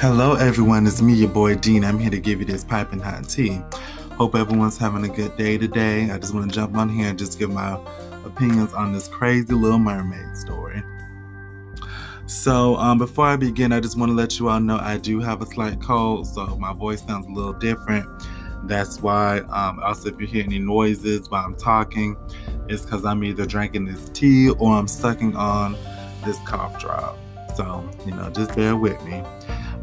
Hello, everyone. It's me, your boy Dean. I'm here to give you this piping hot tea. Hope everyone's having a good day today. I just want to jump on here and just give my opinions on this crazy Little Mermaid story. So, um, before I begin, I just want to let you all know I do have a slight cold, so my voice sounds a little different. That's why, um, also, if you hear any noises while I'm talking, it's because I'm either drinking this tea or I'm sucking on this cough drop. So, you know, just bear with me.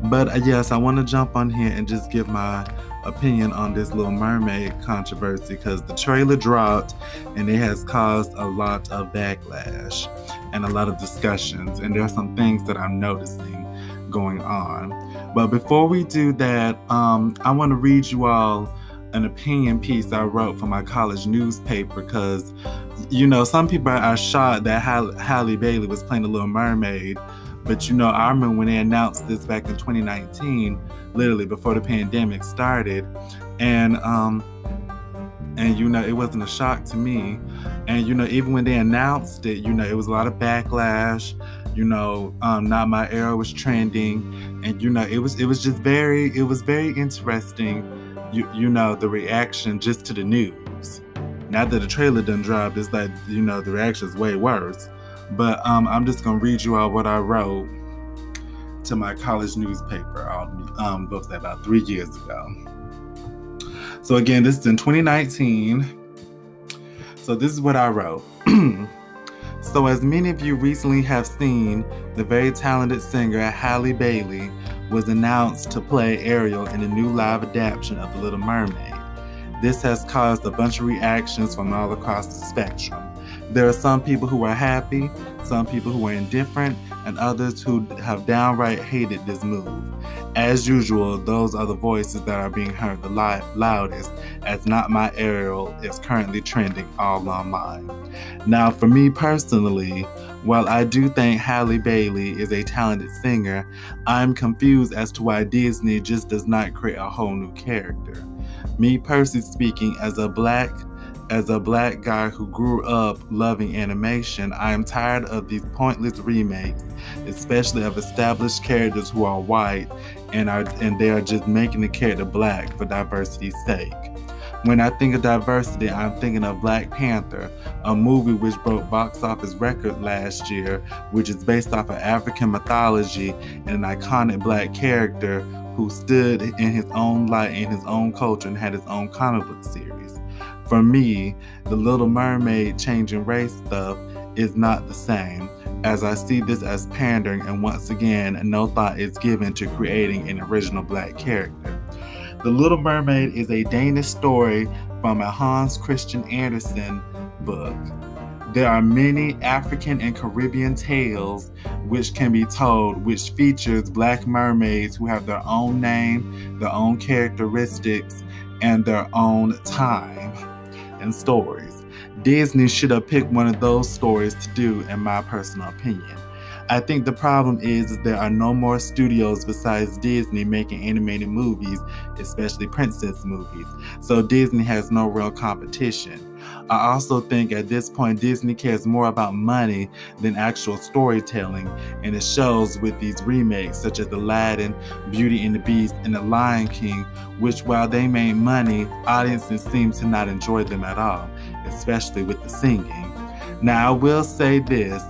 But uh, yes, I want to jump on here and just give my opinion on this Little Mermaid controversy because the trailer dropped and it has caused a lot of backlash and a lot of discussions. And there are some things that I'm noticing going on. But before we do that, um, I want to read you all an opinion piece I wrote for my college newspaper because, you know, some people are shocked that Halle Bailey was playing the Little Mermaid but you know, I remember when they announced this back in 2019, literally before the pandemic started, and um, and you know, it wasn't a shock to me. And you know, even when they announced it, you know, it was a lot of backlash. You know, um, not my Ariel was trending, and you know, it was it was just very it was very interesting. You you know, the reaction just to the news. Now that the trailer done dropped, it's like you know the reaction is way worse. But um, I'm just gonna read you out what I wrote to my college newspaper I um, about three years ago. So again, this is in 2019. So this is what I wrote. so as many of you recently have seen, the very talented singer Halle Bailey was announced to play Ariel in a new live adaptation of The Little Mermaid. This has caused a bunch of reactions from all across the spectrum. There are some people who are happy, some people who are indifferent, and others who have downright hated this move. As usual, those are the voices that are being heard the loudest, as Not My Ariel is currently trending all online. Now, for me personally, while I do think Halle Bailey is a talented singer, I'm confused as to why Disney just does not create a whole new character. Me personally speaking, as a black as a black guy who grew up loving animation, I am tired of these pointless remakes, especially of established characters who are white and are and they are just making the character black for diversity's sake. When I think of diversity, I'm thinking of Black Panther, a movie which broke box office record last year, which is based off of African mythology and an iconic black character who stood in his own light in his own culture and had his own comic book series. For me, the Little Mermaid changing race stuff is not the same, as I see this as pandering, and once again, no thought is given to creating an original black character. The Little Mermaid is a Danish story from a Hans Christian Andersen book. There are many African and Caribbean tales which can be told, which features black mermaids who have their own name, their own characteristics, and their own time and stories. Disney should have picked one of those stories to do, in my personal opinion. I think the problem is, is there are no more studios besides Disney making animated movies, especially princess movies. So Disney has no real competition. I also think at this point Disney cares more about money than actual storytelling, and it shows with these remakes such as Aladdin, Beauty and the Beast, and The Lion King, which while they made money, audiences seem to not enjoy them at all, especially with the singing. Now I will say this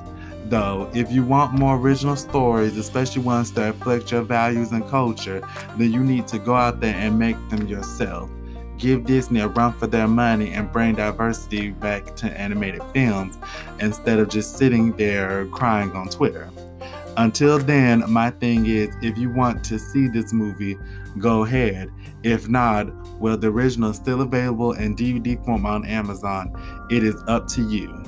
though, if you want more original stories, especially ones that reflect your values and culture, then you need to go out there and make them yourself. Give Disney a run for their money and bring diversity back to animated films instead of just sitting there crying on Twitter. Until then, my thing is if you want to see this movie, go ahead. If not, well, the original is still available in DVD form on Amazon. It is up to you.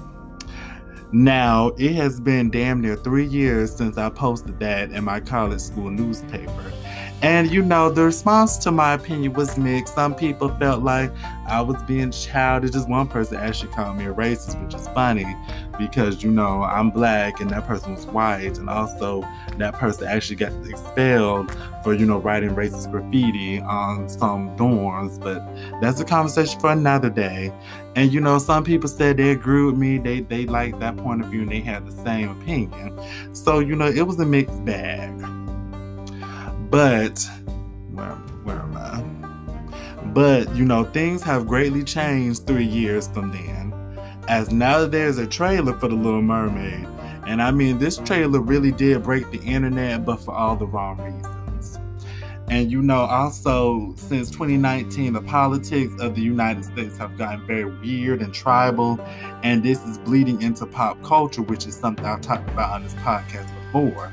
Now, it has been damn near three years since I posted that in my college school newspaper. And you know, the response to my opinion was mixed. Some people felt like I was being childish. Just one person actually called me a racist, which is funny because you know I'm black and that person was white, and also that person actually got expelled for you know writing racist graffiti on some dorms. But that's a conversation for another day. And you know, some people said they agree with me. They they liked that point of view and they had the same opinion. So you know, it was a mixed bag. But where, where am I? But you know, things have greatly changed three years from then. As now there's a trailer for The Little Mermaid. And I mean, this trailer really did break the internet, but for all the wrong reasons. And you know, also since 2019, the politics of the United States have gotten very weird and tribal, and this is bleeding into pop culture, which is something I've talked about on this podcast before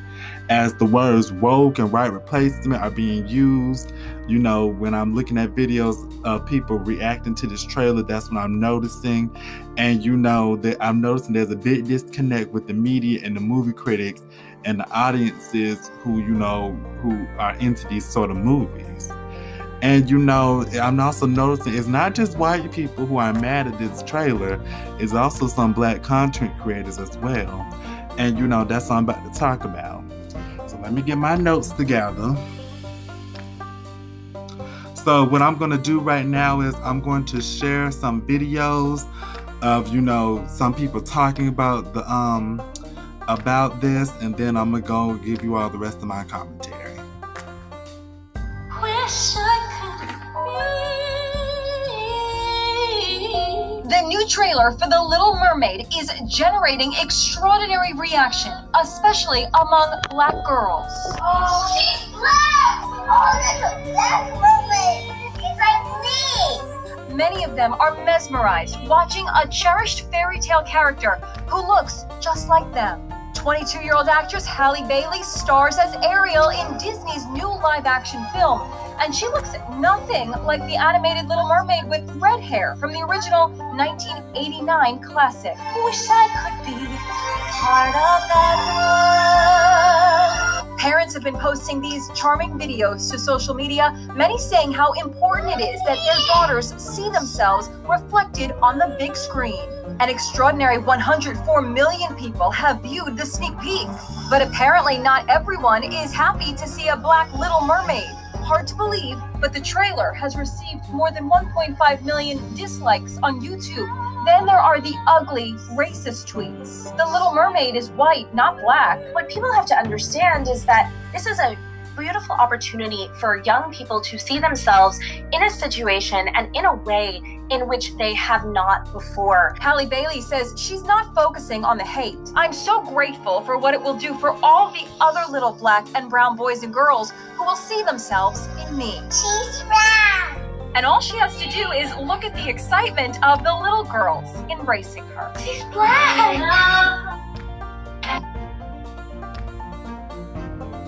as the words woke and white replacement are being used. You know, when I'm looking at videos of people reacting to this trailer, that's what I'm noticing. And you know that I'm noticing there's a big disconnect with the media and the movie critics and the audiences who, you know, who are into these sort of movies. And you know, I'm also noticing it's not just white people who are mad at this trailer, it's also some black content creators as well. And you know, that's what I'm about to talk about. Let me get my notes together. So what I'm going to do right now is I'm going to share some videos of you know some people talking about the um about this and then I'm going to go give you all the rest of my commentary. The trailer for The Little Mermaid is generating extraordinary reaction, especially among black girls. Oh, she's black! Oh, that's a black mermaid! She's like me! Many of them are mesmerized watching a cherished fairy tale character who looks just like them. 22 year old actress Halle Bailey stars as Ariel in Disney's new live action film and she looks nothing like the animated Little Mermaid with red hair from the original 1989 classic. Wish I could be part of that world. Parents have been posting these charming videos to social media, many saying how important it is that their daughters see themselves reflected on the big screen. An extraordinary 104 million people have viewed the sneak peek, but apparently not everyone is happy to see a black Little Mermaid. Hard to believe, but the trailer has received more than 1.5 million dislikes on YouTube. Then there are the ugly, racist tweets. The Little Mermaid is white, not black. What people have to understand is that this is a beautiful opportunity for young people to see themselves in a situation and in a way in which they have not before. Halle Bailey says she's not focusing on the hate. I'm so grateful for what it will do for all the other little black and brown boys and girls who will see themselves in me. She's brown. And all she has to do is look at the excitement of the little girls embracing her. She's black.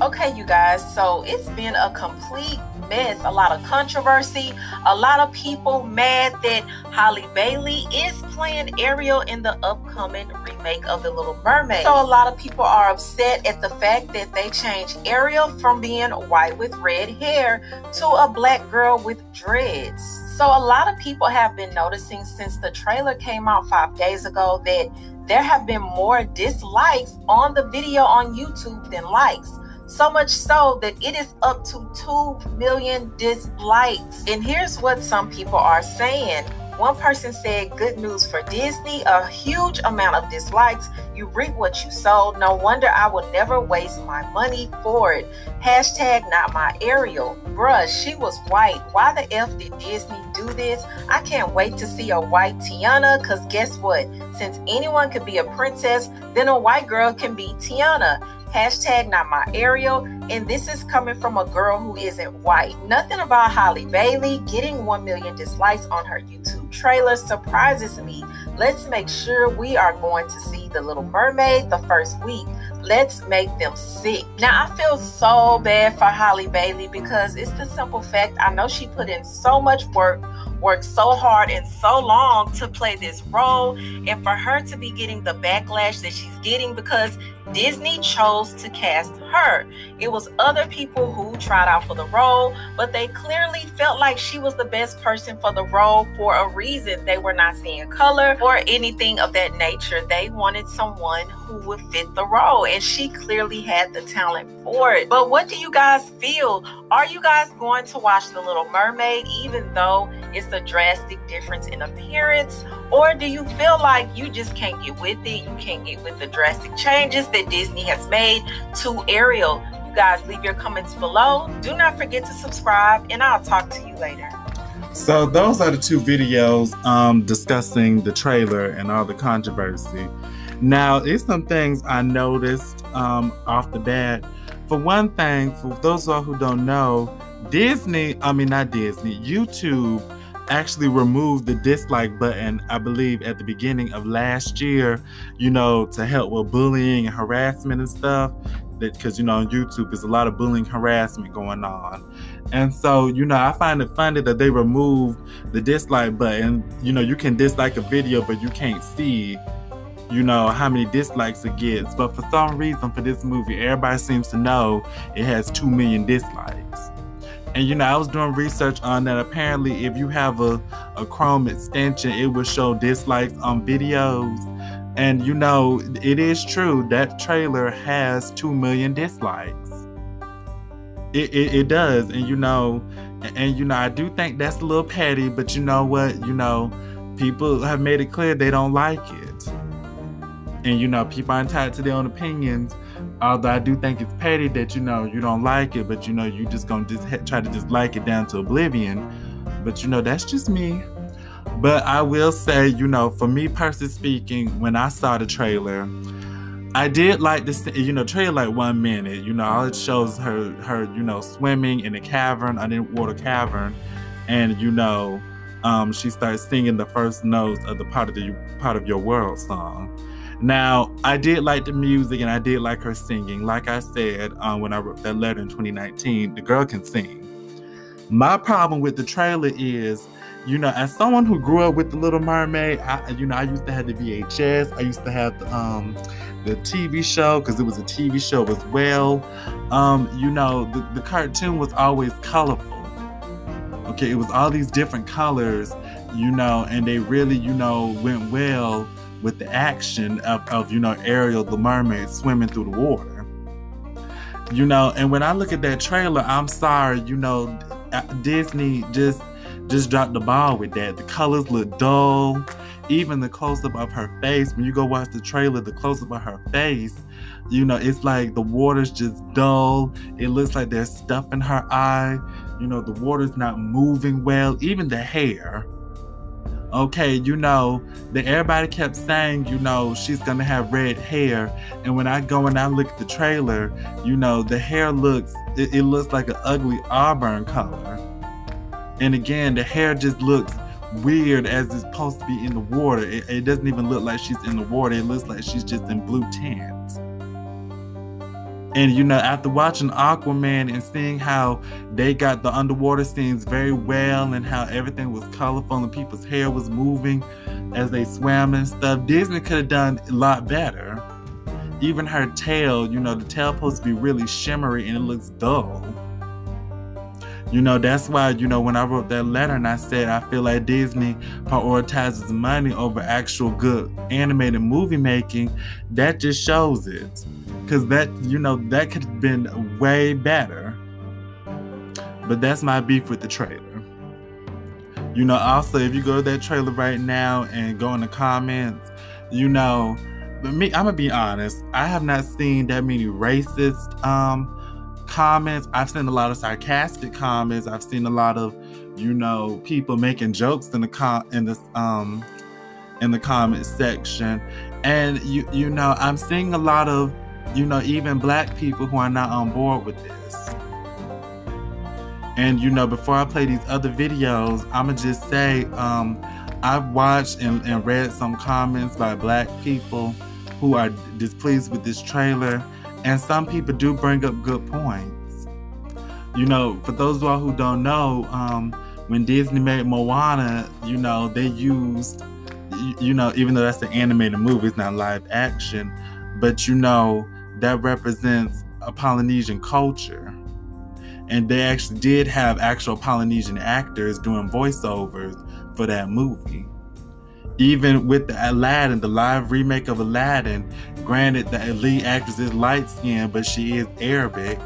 Okay, you guys, so it's been a complete mess, a lot of controversy, a lot of people mad that Halle Bailey is playing Ariel in the upcoming remake of The Little Mermaid. So a lot of people are upset at the fact that they changed Ariel from being white with red hair to a black girl with dreads. So a lot of people have been noticing since the trailer came out five days ago that there have been more dislikes on the video on YouTube than likes. So much so that it is up to 2 million dislikes. And here's what some people are saying. One person said, Good news for Disney, a huge amount of dislikes. You reap what you sow. No wonder I will never waste my money for it. Hashtag not my Ariel. Bruh, she was white. Why the F did Disney do this? I can't wait to see a white Tiana because guess what? Since anyone could be a princess, then a white girl can be Tiana. Hashtag not my Ariel. And this is coming from a girl who isn't white. Nothing about Halle Bailey getting 1 million dislikes on her YouTube trailer surprises me. Let's make sure we are going to see The Little Mermaid the first week. Let's make them sick. Now, I feel so bad for Halle Bailey because it's the simple fact I know she put in so much work worked so hard and so long to play this role and for her to be getting the backlash that she's getting because Disney chose to cast her. It was other people who tried out for the role, but they clearly felt like she was the best person for the role for a reason. They were not seeing color or anything of that nature. They wanted someone who would fit the role, and she clearly had the talent for it. But what do you guys feel? Are you guys going to watch The Little Mermaid, even though it's a drastic difference in appearance? Or do you feel like you just can't get with it? You can't get with the drastic changes that Disney has made to Ariel? Guys leave your comments below. Do not forget to subscribe, and I'll talk to you later. So those are the two videos um, discussing the trailer and all the controversy. Now, it's some things I noticed um, off the bat. For one thing, for those of you who don't know, Disney, I mean not Disney, YouTube actually removed the dislike button, I believe, at the beginning of last year, you know, to help with bullying and harassment and stuff. Because, you know, on YouTube, there's a lot of bullying harassment going on. And so, you know, I find it funny that they removed the dislike button. You know, you can dislike a video, but you can't see, you know, how many dislikes it gets. But for some reason, for this movie, everybody seems to know it has 2 million dislikes. And you know, I was doing research on that. Apparently, if you have a, a Chrome extension, it will show dislikes on videos. And you know, it is true that trailer has 2 million dislikes. It, it, it does. And you know, and, you know, I do think that's a little petty, but you know what? You know, people have made it clear they don't like it. And you know, people are entitled to their own opinions although I do think it's petty that you know you don't like it, but you know you just gonna just try to just like it down to oblivion. But you know that's just me. But I will say, you know, for me personally speaking, when I saw the trailer, I did like this, you know, trailer like one minute. You know, all it shows her her you know swimming in a cavern, underwater cavern, and you know. Um, she starts singing the first notes of the part of the part of your world song. Now, I did like the music and I did like her singing. Like I said uh, when I wrote that letter in 2019, the girl can sing. My problem with the trailer is, you know, as someone who grew up with The Little Mermaid, I, you know, I used to have the VHS. I used to have the, um, the TV show because it was a TV show as well. Um, you know, the, the cartoon was always colorful. Okay, it was all these different colors, you know, and they really, you know, went well with the action of, of you know Ariel the mermaid swimming through the water. You know, and when I look at that trailer, I'm sorry, you know, uh, Disney just just dropped the ball with that. The colors look dull. Even the close up of her face, when you go watch the trailer, the close up of her face, you know, it's like the water's just dull. It looks like there's stuff in her eye. You know, the water's not moving well. Even the hair okay, you know, that everybody kept saying, you know, she's gonna have red hair. And when I go and I look at the trailer, you know, the hair looks it, it looks like an ugly auburn color. And again, the hair just looks weird as it's supposed to be in the water. It, it doesn't even look like she's in the water. It looks like she's just in blue tint. And you know, after watching Aquaman and seeing how they got the underwater scenes very well and how everything was colorful and people's hair was moving as they swam and stuff, Disney could have done a lot better. Even her tail, you know, the tail supposed to be really shimmery and it looks dull. You know, that's why, you know, when I wrote that letter and I said I feel like Disney prioritizes money over actual good animated movie making, that just shows it. Because that you know that could have been way better. But that's my beef with the trailer. You know also if you go to that trailer right now and go in the comments you know but me i'm gonna be honest i have not seen that many racist um comments. I've seen a lot of sarcastic comments. I've seen a lot of you know people making jokes in the com in this um in the comment section. And you you know i'm seeing a lot of you know, even black people who are not on board with this. And you know, before I play these other videos, I'ma just say, um, I've watched and, and read some comments by black people who are displeased with this trailer, and some people do bring up good points. You know, for those of y'all who don't know, um, when Disney made Moana, you know, they used, you know, even though that's an animated movie, it's not live action, but you know, that represents a Polynesian culture. And they actually did have actual Polynesian actors doing voiceovers for that movie. Even with the Aladdin, the live remake of Aladdin, granted the lead actress is light skinned, but she is Arabic.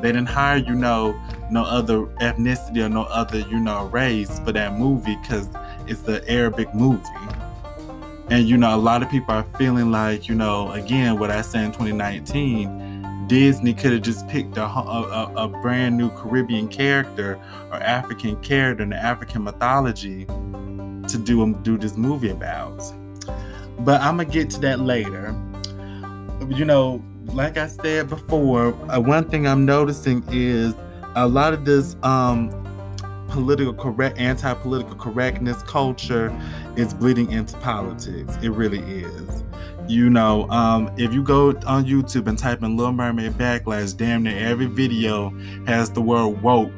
They didn't hire, you know, no other ethnicity or no other, you know, race for that movie because it's the Arabic movie. And you know, a lot of people are feeling like, you know, again, what I said in 2019, Disney could have just picked a, a, a, brand new Caribbean character or African character in the African mythology to do um, do this movie about. But I'm gonna get to that later. You know, like I said before, uh, one thing I'm noticing is a lot of this um, political correct, anti-political correctness culture is bleeding into politics. It really is. You know, um, if you go on YouTube and type in Little Mermaid Backlash, damn near every video has the word woke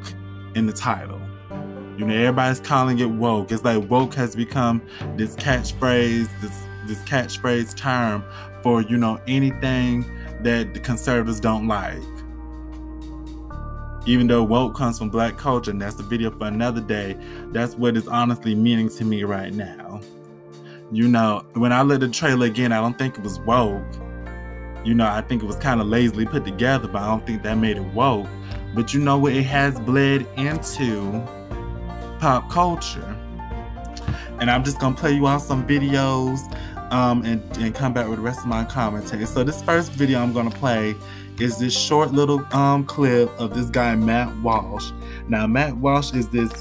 in the title. You know, everybody's calling it woke. It's like woke has become this catchphrase, this this catchphrase term for, you know, anything that the conservatives don't like. Even though woke comes from black culture, and that's a video for another day, that's what it's honestly meaning to me right now. You know, when I looked at the trailer again, I don't think it was woke. You know, I think it was kind of lazily put together, but I don't think that made it woke. But you know what? It has bled into pop culture. And I'm just gonna play you out some videos um, and, and come back with the rest of my commentary. So this first video I'm gonna play is this short little um, clip of this guy Matt Walsh. Now Matt Walsh is this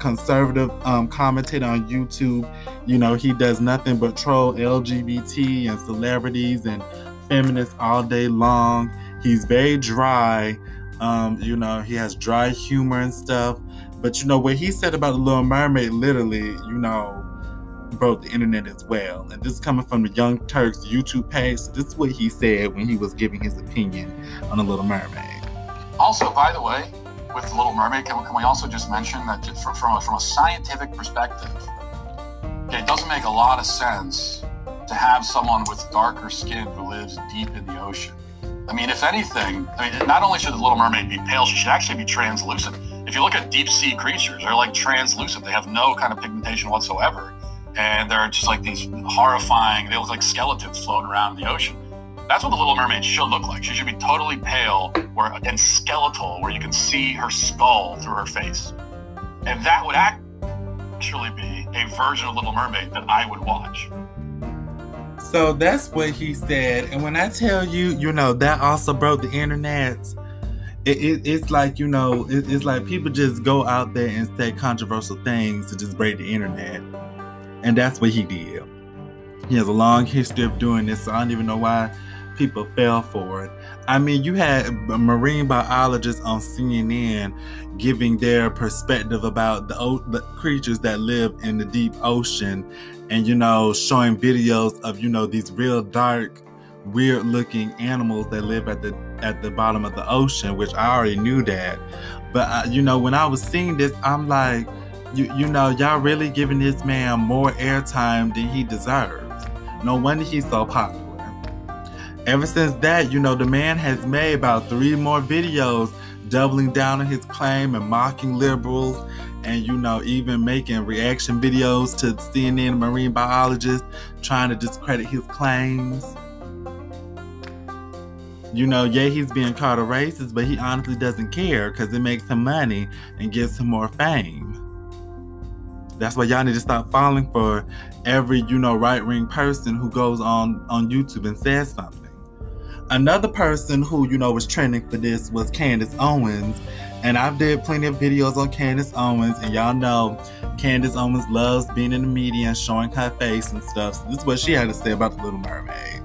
conservative um, commentator on YouTube. You know he does nothing but troll LGBT and celebrities and feminists all day long. He's very dry. Um, you know he has dry humor and stuff. But you know what he said about the Little Mermaid, literally, you know, broke the internet as well. And this is coming from the Young Turks YouTube page. So this is what he said when he was giving his opinion on The Little Mermaid. Also, by the way, with The Little Mermaid, can, can we also just mention that from, from, a, from a scientific perspective, okay, it doesn't make a lot of sense to have someone with darker skin who lives deep in the ocean. I mean, if anything, I mean, not only should the Little Mermaid be pale, she should actually be translucent. If you look at deep sea creatures, they're like translucent. They have no kind of pigmentation whatsoever and they're just like these horrifying. They look like skeletons floating around in the ocean. That's what the Little Mermaid should look like. She should be totally pale where, and skeletal, where you can see her skull through her face. And that would actually be a version of Little Mermaid that I would watch. So that's what he said. And when I tell you, you know, that also broke the internet. It, it, it's like you know it, it's like people just go out there and say controversial things to just break the internet and that's what he did. He has a long history of doing this, so I don't even know why people fell for it. I mean, you had marine biologists on CNN giving their perspective about the, the creatures that live in the deep ocean and, you know, showing videos of, you know, these real dark, weird looking animals that live at the at the bottom of the ocean, which I already knew that. But, uh, you know, when I was seeing this, I'm like, you, you know, y'all really giving this man more airtime than he deserves. No wonder he's so popular. Ever since that, you know, the man has made about three more videos doubling down on his claim and mocking liberals and you know even making reaction videos to CNN marine biologists trying to discredit his claims. You know, yeah, he's being called a racist, but he honestly doesn't care because it makes him money and gives him more fame. That's why y'all need to stop falling for every, you know, right wing person who goes on on YouTube and says something. Another person who, you know, was trending for this was Candace Owens. And I've did plenty of videos on Candace Owens, and y'all know Candace Owens loves being in the media and showing her face and stuff. So this is what she had to say about the Little Mermaid.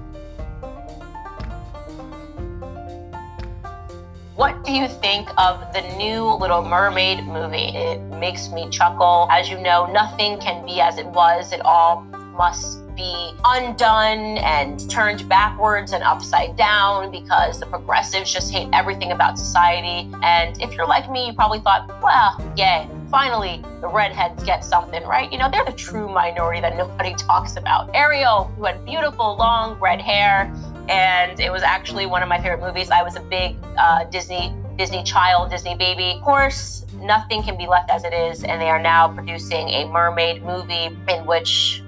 What do you think of the new Little Mermaid movie? It makes me chuckle. As you know, nothing can be as it was. It all must be undone and turned backwards and upside down because the progressives just hate everything about society. And if you're like me, you probably thought, well, yeah, finally the redheads get something, right? You know, they're the true minority that nobody talks about. Ariel, who had beautiful long red hair, and it was actually one of my favorite movies. I was a big uh, Disney Disney child, Disney baby. Of course, nothing can be left as it is, and they are now producing a mermaid movie in which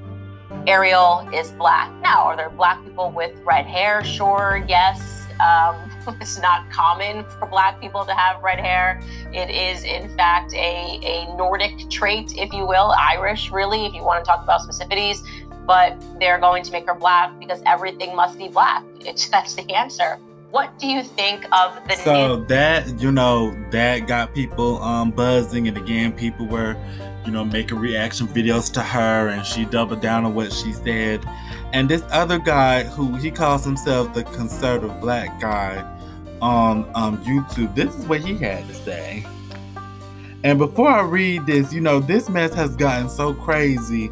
Ariel is black. Now, are there black people with red hair? Sure, yes. Um, it's not common for black people to have red hair. It is, in fact, a, a Nordic trait, if you will, Irish, really, if you want to talk about specificities but they're going to make her black because everything must be black. It's, that's the answer. What do you think of the So new? that you know that got people um buzzing, and again, people were you know making reaction videos to her, and she doubled down on what she said. And this other guy, who he calls himself the conservative black guy, on um YouTube, this is what he had to say. And before I read this, you know, this mess has gotten so crazy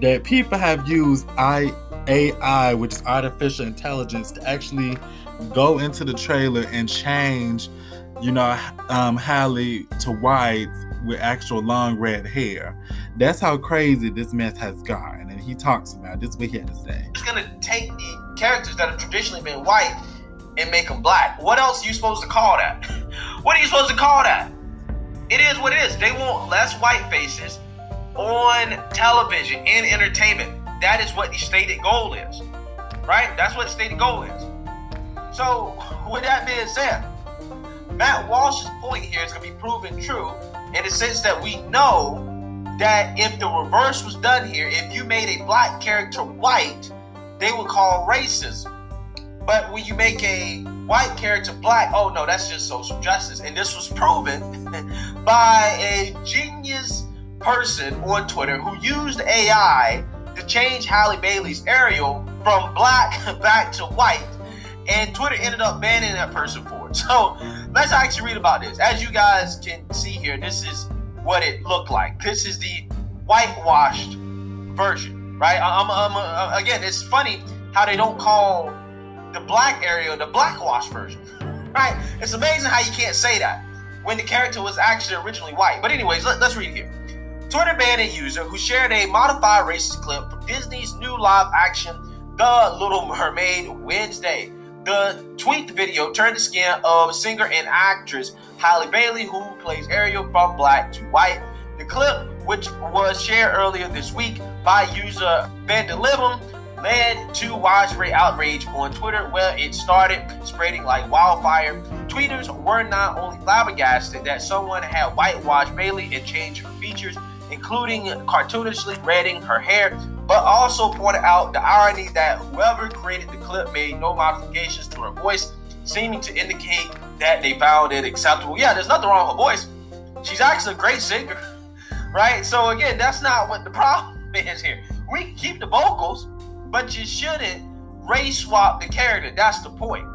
that people have used I AI, which is artificial intelligence, to actually go into the trailer and change, you know, um, Halle to white with actual long red hair. That's how crazy this mess has gotten. And he talks about it. this. Is what he had to say. It's gonna take the characters that have traditionally been white and make them black. What else are you supposed to call that? what are you supposed to call that? It is what it is. They want less white faces on television in entertainment. That is what the stated goal is, right? That's what the stated goal is. So, with that being said, Matt Walsh's point here is going to be proven true in the sense that we know that if the reverse was done here, if you made a black character white, they would call racism. But when you make a white character black, oh no, that's just social justice. And this was proven by a genius person on Twitter who used AI to change Halle Bailey's Ariel from black back to white. And Twitter ended up banning that person for it. So let's actually read about this. As you guys can see here, this is what it looked like. This is the whitewashed version, right? I'm, I'm, uh, again, it's funny how they don't call the black Ariel the blackwash version, right? It's amazing how you can't say that when the character was actually originally white. But anyways, let, us read here. Twitter banned a user who shared a modified racist clip from Disney's new live action The Little Mermaid Wednesday. The tweet video turned the skin of singer and actress Halle Bailey, who plays Ariel from black to white. The clip, which was shared earlier this week by user Vandalism, led to widespread outrage on Twitter, where it started spreading like wildfire. Tweeters were not only flabbergasted that someone had whitewashed Bailey and changed her features, including cartoonishly redding her hair, but also pointed out the irony that whoever created the clip made no modifications to her voice, seeming to indicate that they found it acceptable. Yeah, there's nothing wrong with her voice. She's actually a great singer, right? So again, that's not what the problem is here. We can keep the vocals, but you shouldn't race swap the character. That's the point.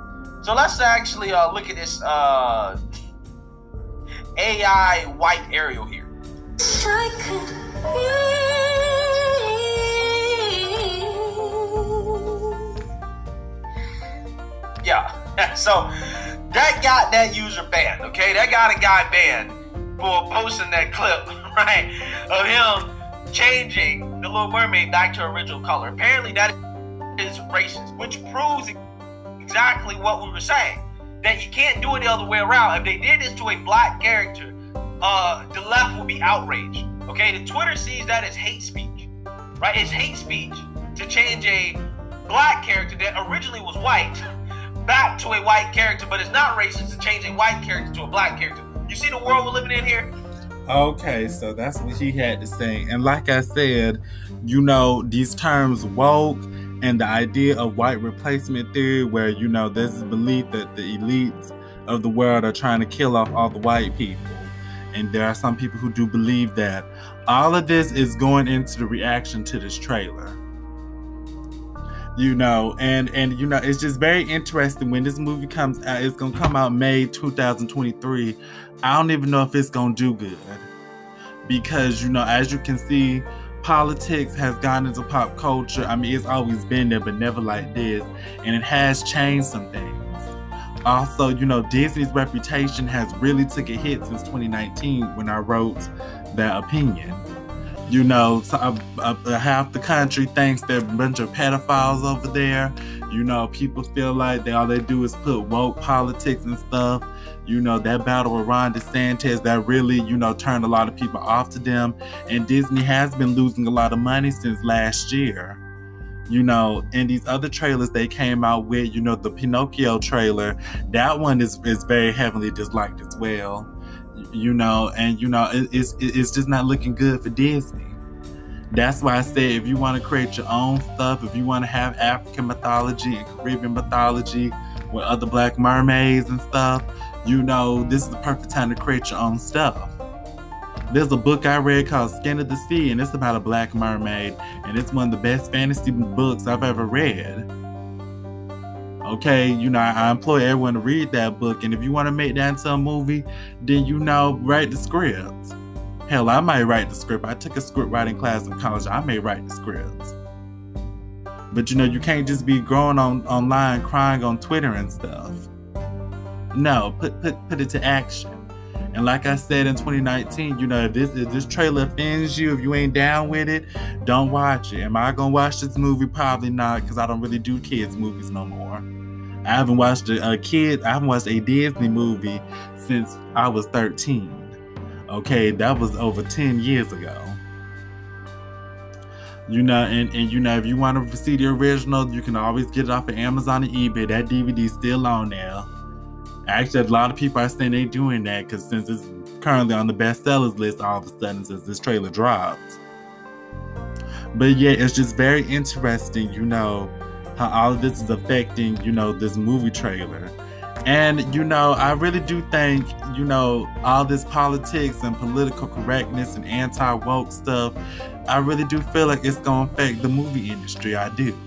So let's actually uh, look at this uh, AI white Ariel here. Yeah. So that got that user banned, okay? That got a guy banned for posting that clip, right? Of him changing the Little Mermaid back to original color. Apparently that is racist, which proves exactly what we were saying. That you can't do it the other way around. If they did this to a black character, uh, the left will be outraged. Okay, the Twitter sees that as hate speech, right? It's hate speech to change a black character that originally was white back to a white character, but it's not racist to change a white character to a black character. You see the world we're living in here? Okay, so that's what he had to say. And like I said, you know, these terms woke and the idea of white replacement theory, where, you know, there's this belief that the elites of the world are trying to kill off all the white people. And there are some people who do believe that. All of this is going into the reaction to this trailer. You know, and and you know, it's just very interesting when this movie comes out. It's gonna come out May 2023. I don't even know if it's gonna do good because you know, as you can see, politics has gone into pop culture. I mean, it's always been there, but never like this, and it has changed some things. Also, you know, Disney's reputation has really took a hit since 2019 when I wrote that opinion. You know, so, uh, uh, half the country thinks they're a bunch of pedophiles over there. You know, people feel like they all they do is put woke politics and stuff. You know, that battle with Ron DeSantis that really, you know, turned a lot of people off to them. And Disney has been losing a lot of money since last year. You know, and these other trailers they came out with, you know, the Pinocchio trailer, that one is, is very heavily disliked as well. You know, and you know, it, it's it's just not looking good for Disney. That's why I say if you want to create your own stuff, if you want to have African mythology and Caribbean mythology, with other black mermaids and stuff, you know, this is the perfect time to create your own stuff. There's a book I read called Skin of the Sea, and it's about a black mermaid, and it's one of the best fantasy books I've ever read. Okay, you know, I implore everyone to read that book, and if you want to make that into a movie, then you know, write the script. Hell, I might write the script. I took a script writing class in college. I may write the scripts. But you know, you can't just be growing on online crying on Twitter and stuff. No, put put put it to action. And like I said in 2019, you know, if this if this trailer offends you, if you ain't down with it, don't watch it. Am I gonna watch this movie? Probably not, because I don't really do kids movies no more. I haven't watched a, a kid. I haven't watched a Disney movie since I was 13. Okay, that was over 10 years ago. You know, and, and you know, if you want to see the original, you can always get it off of Amazon and eBay. That DVD's still on there. Actually, a lot of people are saying they're doing that because since it's currently on the bestsellers list, all of a sudden since this trailer dropped. But yeah, it's just very interesting, you know, how all of this is affecting, you know, this movie trailer. And, you know, I really do think, you know, all this politics and political correctness and anti woke stuff, I really do feel like it's going to affect the movie industry. I do.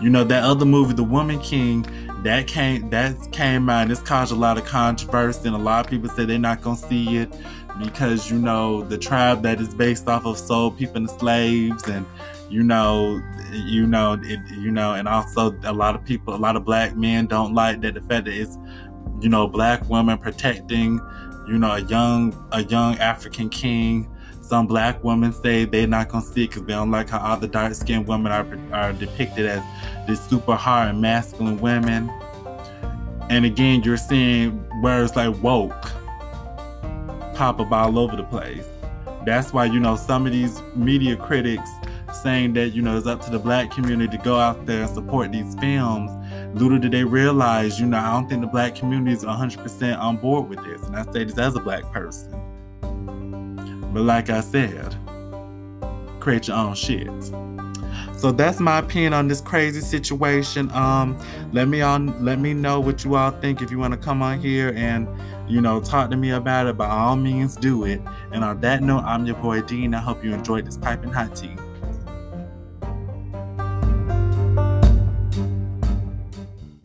You know, that other movie, The Woman King, that came that came out and it's caused a lot of controversy and a lot of people say they're not gonna see it because you know the tribe that is based off of sold people and slaves and you know you know it, you know and also a lot of people a lot of black men don't like that the fact that it's you know black women protecting you know a young a young african king some black women say they're not gonna see it because they don't like how other dark-skinned women are, are depicted as these super hard and masculine women. And again you're seeing words like woke pop up all over the place. That's why you know some of these media critics saying that you know it's up to the black community to go out there and support these films. Little did they realize you know i don't think the black community is 100% on board with this. And i say this as a black person but like i said create your own shit. So that's my opinion on this crazy situation. Um let me on let me know what you all think if you want to come on here and you know talk to me about it by all means do it. And on that note i'm your boy dean. I hope you enjoyed this piping hot tea